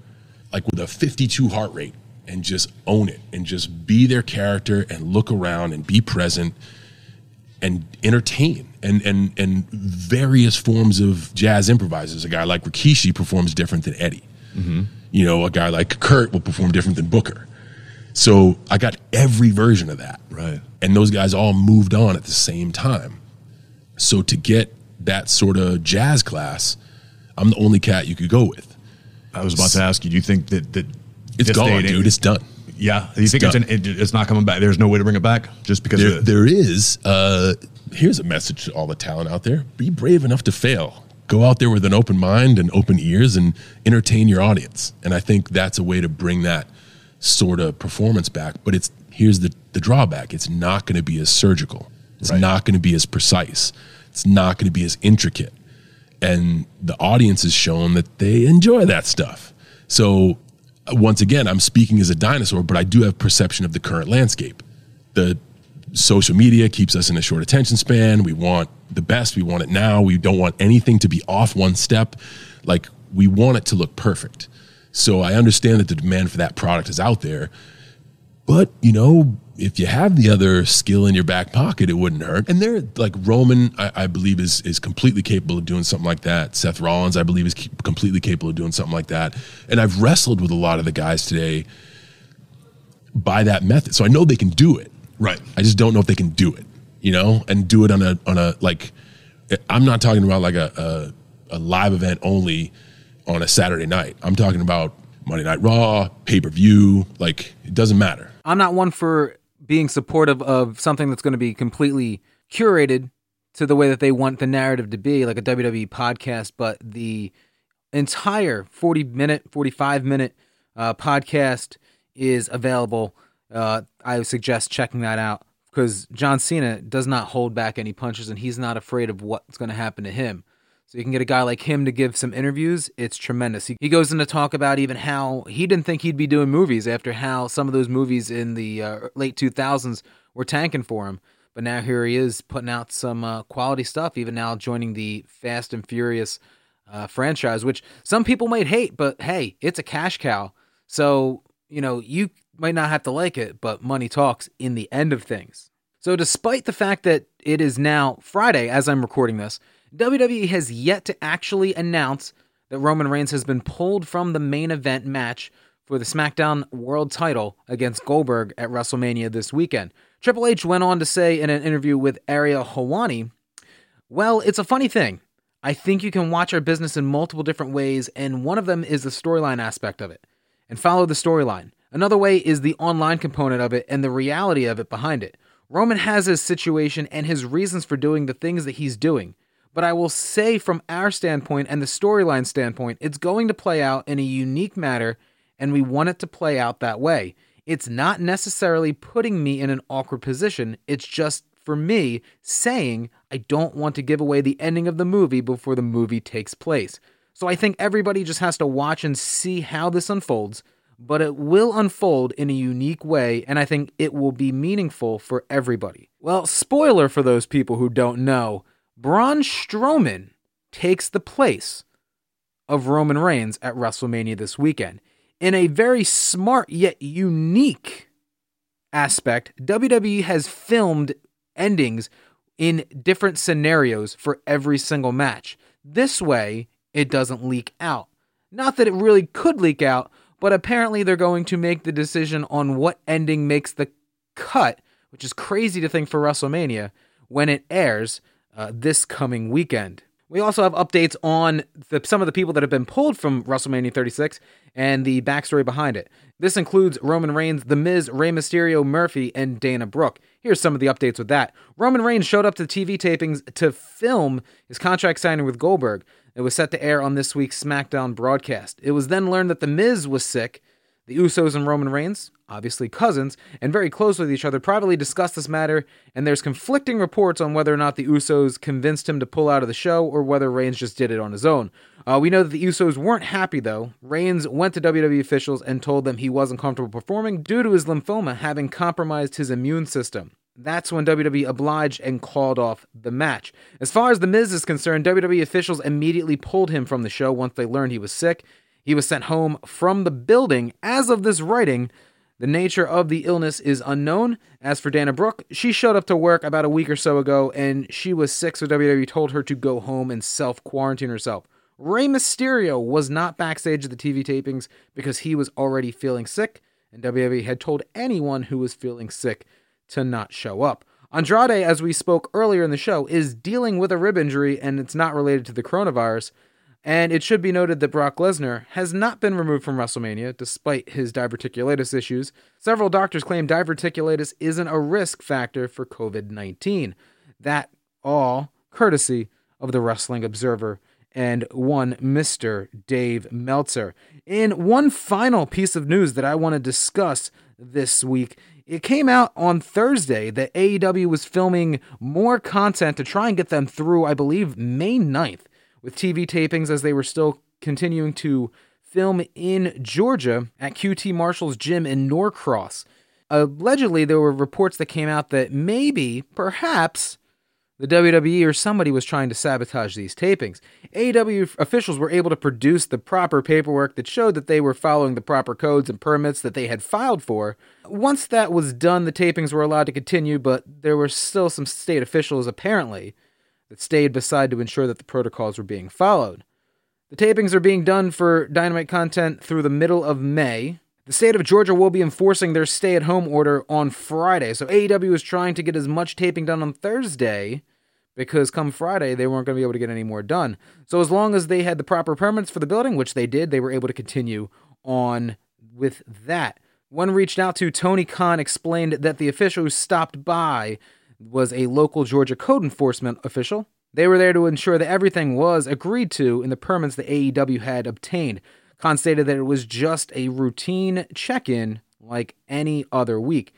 like with a 52 heart rate and just own it and just be their character and look around and be present and entertain and and and various forms of jazz improvisers. A guy like Rikishi performs different than Eddie. Mm-hmm you know, a guy like Kurt will perform different than Booker. So I got every version of that. Right. And those guys all moved on at the same time. So to get that sort of jazz class, I'm the only cat you could go with. I was about to ask you, do you think that, that it's gone, dude? It's done. Yeah. Do you it's think it's, an, it, it's, not coming back? There's no way to bring it back just because there, there is. Uh, here's a message to all the talent out there be brave enough to fail go out there with an open mind and open ears and entertain your audience. And I think that's a way to bring that sort of performance back. But it's here's the, the drawback it's not going to be as surgical, it's right. not going to be as precise, it's not going to be as intricate. And the audience has shown that they enjoy that stuff. So, uh, once again, I'm speaking as a dinosaur, but I do have perception of the current landscape. The social media keeps us in a short attention span. We want the best. We want it now. We don't want anything to be off one step. Like we want it to look perfect. So I understand that the demand for that product is out there. But, you know, if you have the other skill in your back pocket, it wouldn't hurt. And they're like Roman, I, I believe, is is completely capable of doing something like that. Seth Rollins, I believe, is completely capable of doing something like that. And I've wrestled with a lot of the guys today by that method. So I know they can do it. Right. I just don't know if they can do it, you know, and do it on a on a like. I'm not talking about like a, a, a live event only on a Saturday night. I'm talking about Monday Night Raw, pay per view. Like it doesn't matter. I'm not one for being supportive of something that's going to be completely curated to the way that they want the narrative to be, like a WWE podcast, but the entire 40 minute, 45 minute uh, podcast is available uh, I suggest checking that out because John Cena does not hold back any punches and he's not afraid of what's going to happen to him. So you can get a guy like him to give some interviews. It's tremendous. He, he goes into talk about even how he didn't think he'd be doing movies after how some of those movies in the uh, late 2000s were tanking for him. But now here he is putting out some uh, quality stuff, even now joining the Fast and Furious uh, franchise, which some people might hate, but hey, it's a cash cow. So, you know, you might not have to like it, but money talks in the end of things. So, despite the fact that it is now Friday as I'm recording this, WWE has yet to actually announce that Roman Reigns has been pulled from the main event match for the SmackDown World title against Goldberg at WrestleMania this weekend. Triple H went on to say in an interview with Ariel Helwani, Well, it's a funny thing. I think you can watch our business in multiple different ways, and one of them is the storyline aspect of it and follow the storyline. Another way is the online component of it and the reality of it behind it. Roman has his situation and his reasons for doing the things that he's doing. But I will say, from our standpoint and the storyline standpoint, it's going to play out in a unique manner, and we want it to play out that way. It's not necessarily putting me in an awkward position, it's just for me saying I don't want to give away the ending of the movie before the movie takes place. So I think everybody just has to watch and see how this unfolds, but it will unfold in a unique way, and I think it will be meaningful for everybody. Well, spoiler for those people who don't know Braun Strowman takes the place of Roman Reigns at WrestleMania this weekend. In a very smart yet unique aspect, WWE has filmed endings in different scenarios for every single match. This way, it doesn't leak out. Not that it really could leak out, but apparently they're going to make the decision on what ending makes the cut, which is crazy to think for WrestleMania when it airs uh, this coming weekend. We also have updates on the, some of the people that have been pulled from WrestleMania 36 and the backstory behind it. This includes Roman Reigns, The Miz, Rey Mysterio, Murphy, and Dana Brooke. Here's some of the updates with that. Roman Reigns showed up to the TV tapings to film his contract signing with Goldberg. It was set to air on this week's SmackDown broadcast. It was then learned that The Miz was sick. The Usos and Roman Reigns, obviously cousins, and very close with each other, privately discussed this matter, and there's conflicting reports on whether or not the Usos convinced him to pull out of the show or whether Reigns just did it on his own. Uh, we know that the Usos weren't happy, though. Reigns went to WWE officials and told them he wasn't comfortable performing due to his lymphoma having compromised his immune system. That's when WWE obliged and called off the match. As far as The Miz is concerned, WWE officials immediately pulled him from the show once they learned he was sick. He was sent home from the building. As of this writing, the nature of the illness is unknown. As for Dana Brooke, she showed up to work about a week or so ago and she was sick, so WWE told her to go home and self quarantine herself. Rey Mysterio was not backstage at the TV tapings because he was already feeling sick, and WWE had told anyone who was feeling sick to not show up. Andrade, as we spoke earlier in the show, is dealing with a rib injury and it's not related to the coronavirus. And it should be noted that Brock Lesnar has not been removed from WrestleMania despite his diverticulitis issues. Several doctors claim diverticulitis isn't a risk factor for COVID 19. That all courtesy of the Wrestling Observer and one Mr. Dave Meltzer. In one final piece of news that I want to discuss this week, it came out on Thursday that AEW was filming more content to try and get them through, I believe, May 9th with TV tapings as they were still continuing to film in Georgia at QT Marshall's gym in Norcross. Allegedly, there were reports that came out that maybe, perhaps, the WWE or somebody was trying to sabotage these tapings. AEW officials were able to produce the proper paperwork that showed that they were following the proper codes and permits that they had filed for. Once that was done, the tapings were allowed to continue, but there were still some state officials, apparently, that stayed beside to ensure that the protocols were being followed. The tapings are being done for Dynamite content through the middle of May. The state of Georgia will be enforcing their stay at home order on Friday, so AEW is trying to get as much taping done on Thursday because come Friday they weren't going to be able to get any more done. So as long as they had the proper permits for the building, which they did, they were able to continue on with that. One reached out to Tony Khan explained that the official who stopped by was a local Georgia code enforcement official. They were there to ensure that everything was agreed to in the permits the AEW had obtained. Khan stated that it was just a routine check in like any other week,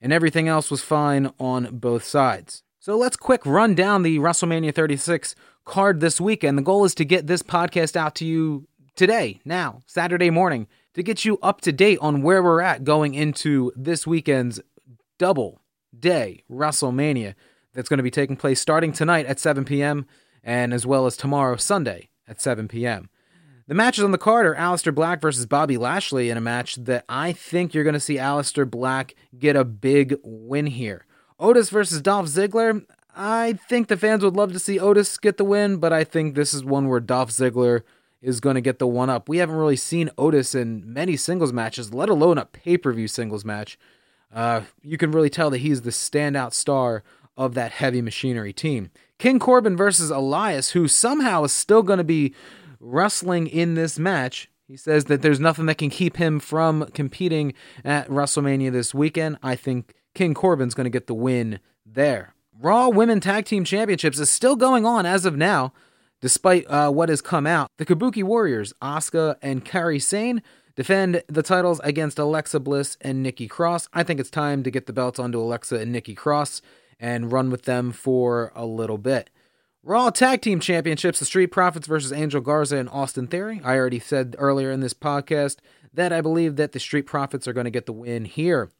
and everything else was fine on both sides. So let's quick run down the WrestleMania 36 card this weekend. The goal is to get this podcast out to you today, now, Saturday morning, to get you up to date on where we're at going into this weekend's double day WrestleMania that's going to be taking place starting tonight at 7 p.m. and as well as tomorrow, Sunday at 7 p.m. The matches on the card are Aleister Black versus Bobby Lashley in a match that I think you're going to see Aleister Black get a big win here. Otis versus Dolph Ziggler. I think the fans would love to see Otis get the win, but I think this is one where Dolph Ziggler is going to get the one up. We haven't really seen Otis in many singles matches, let alone a pay per view singles match. Uh, you can really tell that he's the standout star of that heavy machinery team. King Corbin versus Elias, who somehow is still going to be wrestling in this match. He says that there's nothing that can keep him from competing at WrestleMania this weekend. I think King Corbin's going to get the win there. Raw Women Tag Team Championships is still going on as of now, despite uh, what has come out. The Kabuki Warriors, Asuka and Kairi Sane, defend the titles against Alexa Bliss and Nikki Cross. I think it's time to get the belts onto Alexa and Nikki Cross and run with them for a little bit. Raw Tag Team Championships, the Street Profits versus Angel Garza and Austin Theory. I already said earlier in this podcast that I believe that the Street Profits are going to get the win here.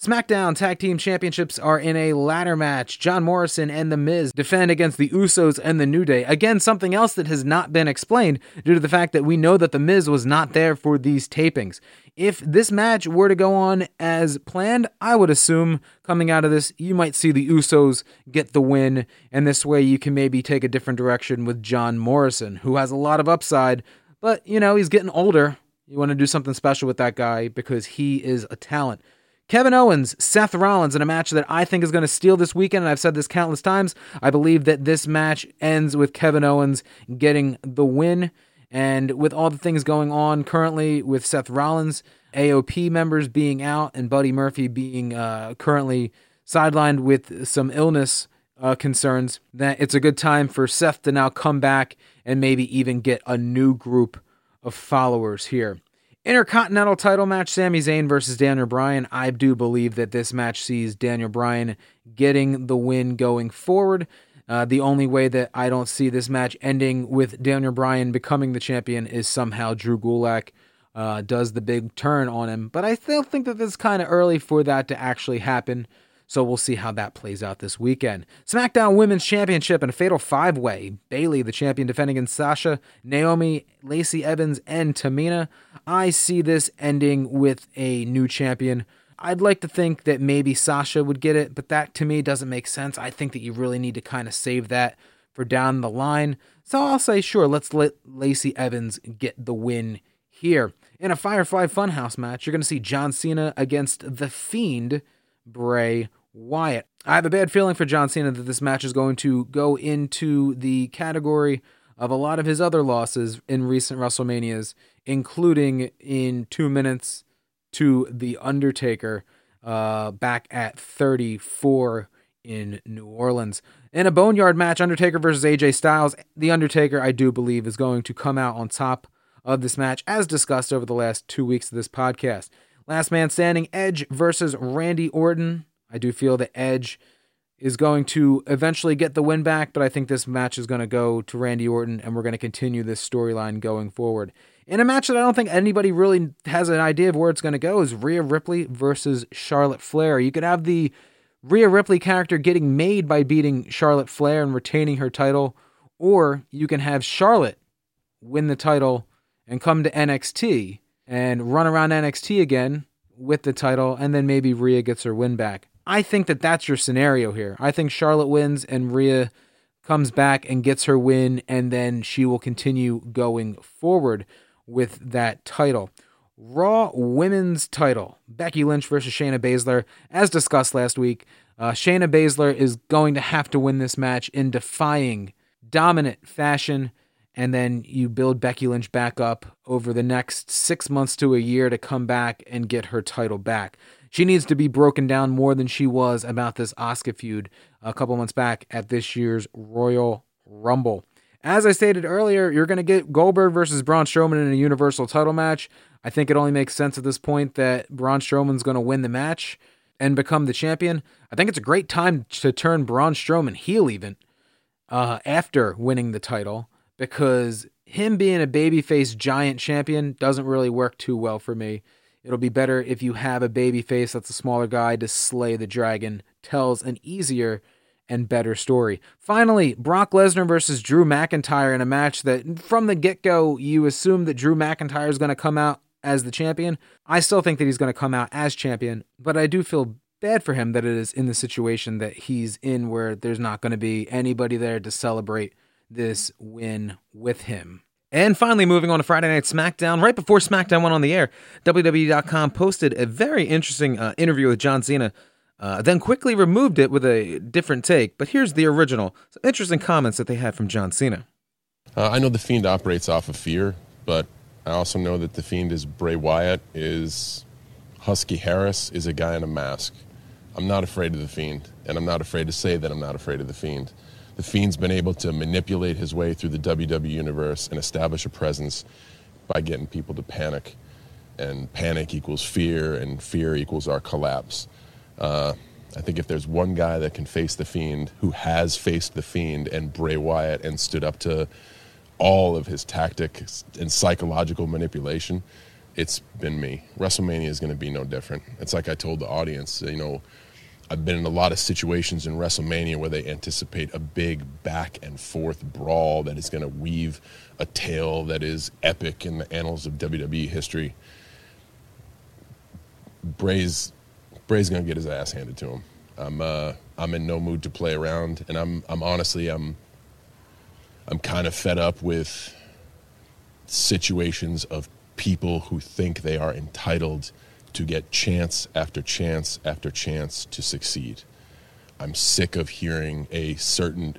SmackDown Tag Team Championships are in a ladder match. John Morrison and The Miz defend against the Usos and The New Day. Again, something else that has not been explained due to the fact that we know that The Miz was not there for these tapings. If this match were to go on as planned, I would assume coming out of this, you might see the Usos get the win, and this way you can maybe take a different direction with John Morrison, who has a lot of upside, but you know, he's getting older. You want to do something special with that guy because he is a talent. Kevin Owens, Seth Rollins in a match that I think is going to steal this weekend, and I've said this countless times. I believe that this match ends with Kevin Owens getting the win. And with all the things going on currently with Seth Rollins, AOP members being out, and Buddy Murphy being uh, currently sidelined with some illness uh, concerns, that it's a good time for Seth to now come back and maybe even get a new group of followers here. Intercontinental title match Sami Zayn versus Daniel Bryan. I do believe that this match sees Daniel Bryan getting the win going forward. Uh, the only way that I don't see this match ending with Daniel Bryan becoming the champion is somehow Drew Gulak uh, does the big turn on him. But I still think that it's kind of early for that to actually happen. So we'll see how that plays out this weekend. SmackDown Women's Championship in a fatal five way. Bayley, the champion, defending against Sasha, Naomi, Lacey Evans, and Tamina. I see this ending with a new champion. I'd like to think that maybe Sasha would get it, but that to me doesn't make sense. I think that you really need to kind of save that for down the line. So I'll say, sure, let's let Lacey Evans get the win here. In a Firefly Funhouse match, you're going to see John Cena against The Fiend Bray Wyatt. I have a bad feeling for John Cena that this match is going to go into the category of a lot of his other losses in recent WrestleManias, including in two minutes to The Undertaker uh, back at 34 in New Orleans. In a Boneyard match, Undertaker versus AJ Styles, The Undertaker, I do believe, is going to come out on top of this match, as discussed over the last two weeks of this podcast. Last man standing, Edge versus Randy Orton. I do feel that Edge is going to eventually get the win back, but I think this match is going to go to Randy Orton, and we're going to continue this storyline going forward. In a match that I don't think anybody really has an idea of where it's going to go is Rhea Ripley versus Charlotte Flair. You could have the Rhea Ripley character getting made by beating Charlotte Flair and retaining her title, or you can have Charlotte win the title and come to NXT and run around NXT again with the title, and then maybe Rhea gets her win back. I think that that's your scenario here. I think Charlotte wins and Rhea comes back and gets her win, and then she will continue going forward with that title. Raw Women's title Becky Lynch versus Shayna Baszler. As discussed last week, uh, Shayna Baszler is going to have to win this match in defying dominant fashion and then you build Becky Lynch back up over the next six months to a year to come back and get her title back. She needs to be broken down more than she was about this Oscar feud a couple months back at this year's Royal Rumble. As I stated earlier, you're going to get Goldberg versus Braun Strowman in a Universal title match. I think it only makes sense at this point that Braun Strowman's going to win the match and become the champion. I think it's a great time to turn Braun Strowman heel even uh, after winning the title because him being a babyface giant champion doesn't really work too well for me. It'll be better if you have a babyface that's a smaller guy to slay the dragon, tells an easier and better story. Finally, Brock Lesnar versus Drew McIntyre in a match that from the get go, you assume that Drew McIntyre is going to come out as the champion. I still think that he's going to come out as champion, but I do feel bad for him that it is in the situation that he's in where there's not going to be anybody there to celebrate this win with him. And finally, moving on to Friday Night SmackDown. Right before SmackDown went on the air, WWE.com posted a very interesting uh, interview with John Cena, uh, then quickly removed it with a different take. But here's the original. Some interesting comments that they had from John Cena. Uh, I know the Fiend operates off of fear, but I also know that the Fiend is Bray Wyatt, is Husky Harris, is a guy in a mask. I'm not afraid of the Fiend, and I'm not afraid to say that I'm not afraid of the Fiend. The Fiend's been able to manipulate his way through the WWE universe and establish a presence by getting people to panic. And panic equals fear, and fear equals our collapse. Uh, I think if there's one guy that can face the Fiend, who has faced the Fiend and Bray Wyatt and stood up to all of his tactics and psychological manipulation, it's been me. WrestleMania is going to be no different. It's like I told the audience, you know, I've been in a lot of situations in WrestleMania where they anticipate a big back and forth brawl that is going to weave a tale that is epic in the annals of WWE history. Bray's Bray's going to get his ass handed to him. I'm uh, I'm in no mood to play around, and I'm I'm honestly I'm I'm kind of fed up with situations of people who think they are entitled to get chance after chance after chance to succeed. I'm sick of hearing a certain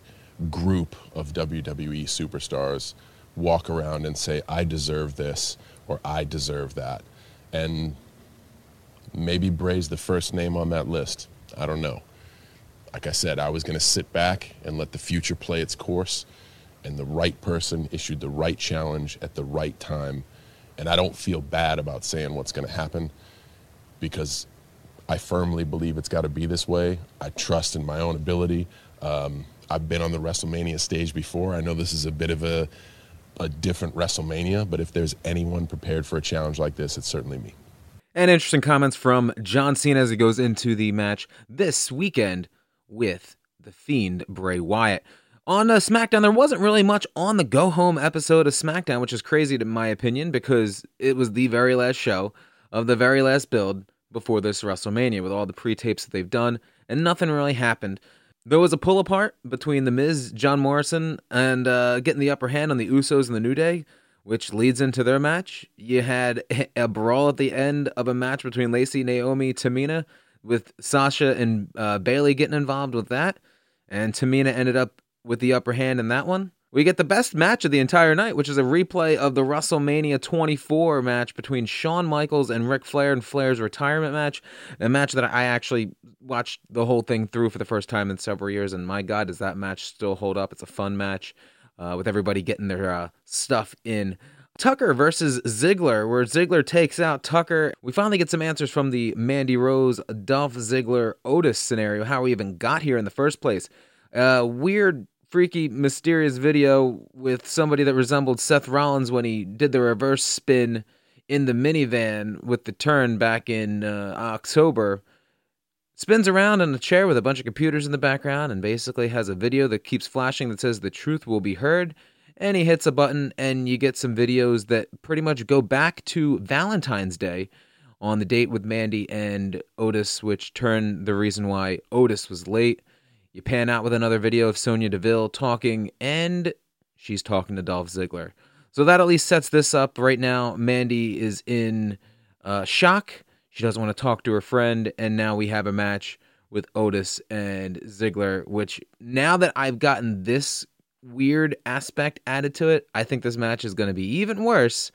group of WWE superstars walk around and say, I deserve this or I deserve that. And maybe Bray's the first name on that list. I don't know. Like I said, I was going to sit back and let the future play its course, and the right person issued the right challenge at the right time. And I don't feel bad about saying what's going to happen because I firmly believe it's got to be this way. I trust in my own ability. Um, I've been on the WrestleMania stage before. I know this is a bit of a, a different WrestleMania, but if there's anyone prepared for a challenge like this, it's certainly me. And interesting comments from John Cena as he goes into the match this weekend with The Fiend Bray Wyatt. On uh, SmackDown, there wasn't really much on the go home episode of SmackDown, which is crazy to my opinion because it was the very last show of the very last build before this WrestleMania with all the pre tapes that they've done, and nothing really happened. There was a pull apart between The Miz, John Morrison, and uh, getting the upper hand on the Usos and the New Day, which leads into their match. You had a brawl at the end of a match between Lacey, Naomi, Tamina, with Sasha and uh, Bayley getting involved with that, and Tamina ended up with the upper hand in that one. We get the best match of the entire night, which is a replay of the WrestleMania 24 match between Shawn Michaels and Ric Flair and Flair's retirement match. A match that I actually watched the whole thing through for the first time in several years, and my God, does that match still hold up? It's a fun match uh, with everybody getting their uh, stuff in. Tucker versus Ziggler, where Ziggler takes out Tucker. We finally get some answers from the Mandy Rose, Dolph Ziggler, Otis scenario, how we even got here in the first place. Uh, weird freaky, mysterious video with somebody that resembled Seth Rollins when he did the reverse spin in the minivan with the turn back in uh, October. Spins around in a chair with a bunch of computers in the background and basically has a video that keeps flashing that says the truth will be heard. And he hits a button, and you get some videos that pretty much go back to Valentine's Day on the date with Mandy and Otis, which turned the reason why Otis was late. You pan out with another video of Sonya Deville talking, and she's talking to Dolph Ziggler. So that at least sets this up. Right now, Mandy is in uh, shock. She doesn't want to talk to her friend, and now we have a match with Otis and Ziggler, which now that I've gotten this weird aspect added to it, I think this match is going to be even worse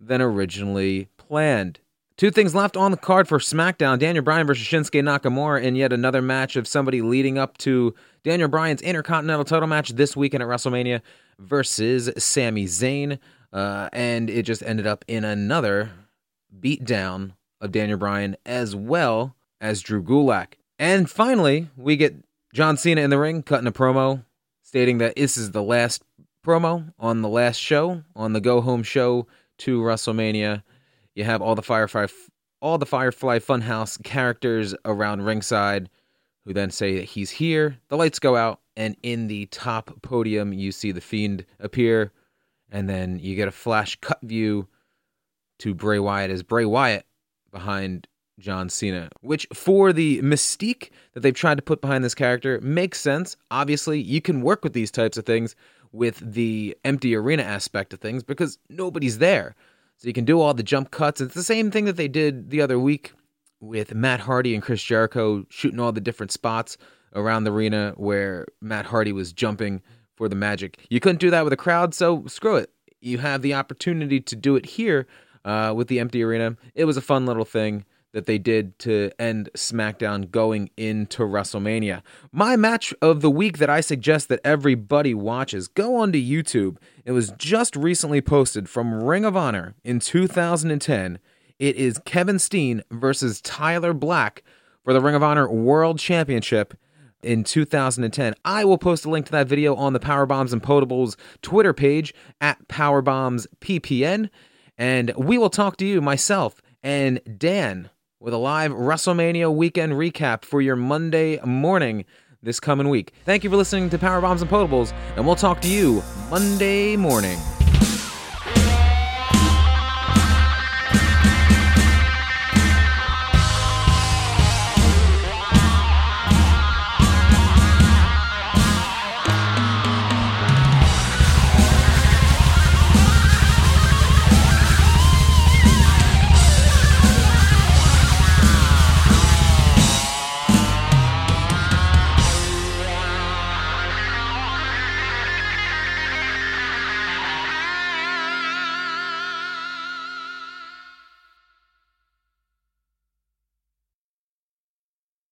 than originally planned. Two things left on the card for SmackDown Daniel Bryan versus Shinsuke Nakamura in yet another match of somebody leading up to Daniel Bryan's Intercontinental title match this weekend at WrestleMania versus Sami Zayn. Uh, and it just ended up in another beatdown of Daniel Bryan as well as Drew Gulak. And finally, we get John Cena in the ring cutting a promo stating that this is the last promo on the last show, on the go home show to WrestleMania. You have all the Firefly, all the Firefly Funhouse characters around ringside, who then say that he's here. The lights go out, and in the top podium, you see the Fiend appear, and then you get a flash cut view to Bray Wyatt as Bray Wyatt behind John Cena, which for the mystique that they've tried to put behind this character makes sense. Obviously, you can work with these types of things with the empty arena aspect of things because nobody's there. So you can do all the jump cuts. It's the same thing that they did the other week with Matt Hardy and Chris Jericho shooting all the different spots around the arena where Matt Hardy was jumping for the magic. You couldn't do that with a crowd, so screw it. You have the opportunity to do it here uh, with the empty arena. It was a fun little thing that they did to end SmackDown going into WrestleMania. My match of the week that I suggest that everybody watches, go onto YouTube. It was just recently posted from Ring of Honor in 2010. It is Kevin Steen versus Tyler Black for the Ring of Honor World Championship in 2010. I will post a link to that video on the Power Bombs and Potables Twitter page at PowerBombsPPN. And we will talk to you, myself and Dan, with a live WrestleMania weekend recap for your Monday morning this coming week. Thank you for listening to Power Bombs and Potables, and we'll talk to you Monday morning.